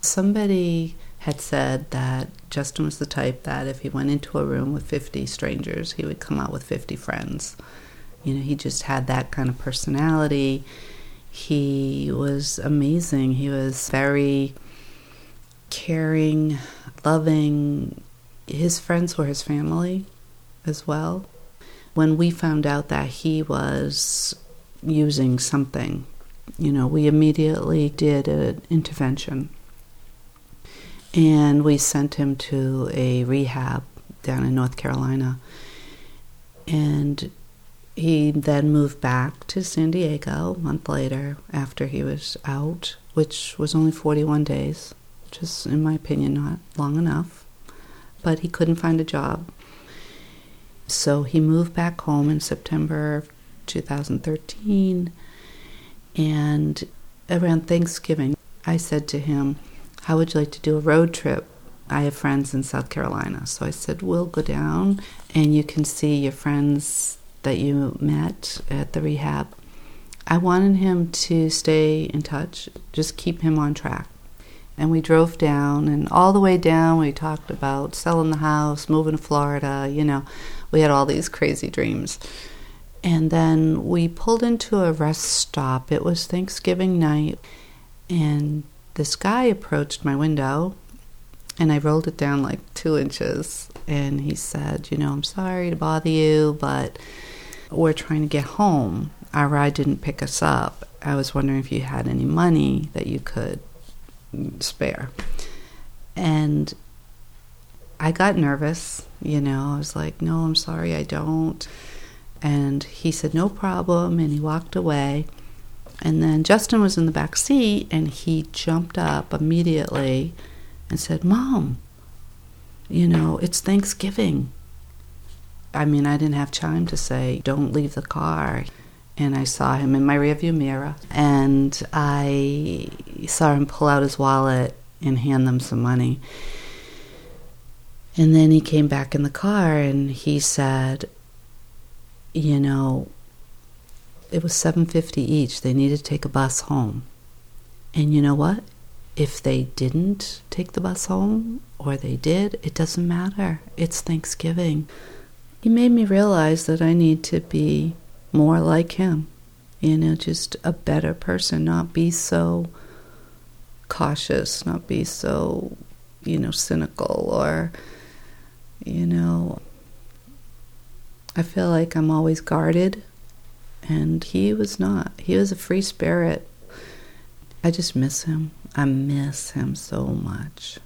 Somebody had said that Justin was the type that if he went into a room with 50 strangers, he would come out with 50 friends. You know, he just had that kind of personality. He was amazing. He was very caring, loving. His friends were his family as well. When we found out that he was using something, you know, we immediately did an intervention and we sent him to a rehab down in North Carolina. And he then moved back to San Diego a month later after he was out, which was only 41 days, which is, in my opinion, not long enough. But he couldn't find a job. So he moved back home in September 2013. And around Thanksgiving, I said to him, How would you like to do a road trip? I have friends in South Carolina. So I said, We'll go down and you can see your friends that you met at the rehab. I wanted him to stay in touch, just keep him on track. And we drove down, and all the way down, we talked about selling the house, moving to Florida. You know, we had all these crazy dreams. And then we pulled into a rest stop. It was Thanksgiving night, and this guy approached my window, and I rolled it down like two inches. And he said, You know, I'm sorry to bother you, but we're trying to get home. Our ride didn't pick us up. I was wondering if you had any money that you could spare. And I got nervous, you know. I was like, no, I'm sorry, I don't. And he said, no problem. And he walked away. And then Justin was in the back seat and he jumped up immediately and said, Mom, you know, it's Thanksgiving. I mean, I didn't have time to say, don't leave the car. And I saw him in my rearview mirror and I saw him pull out his wallet and hand them some money. And then he came back in the car and he said, you know, it was 750 each. They needed to take a bus home. And you know what? If they didn't take the bus home or they did, it doesn't matter. It's Thanksgiving. He made me realize that I need to be more like him. You know, just a better person, not be so cautious, not be so, you know, cynical or, you know, I feel like I'm always guarded, and he was not. He was a free spirit. I just miss him. I miss him so much.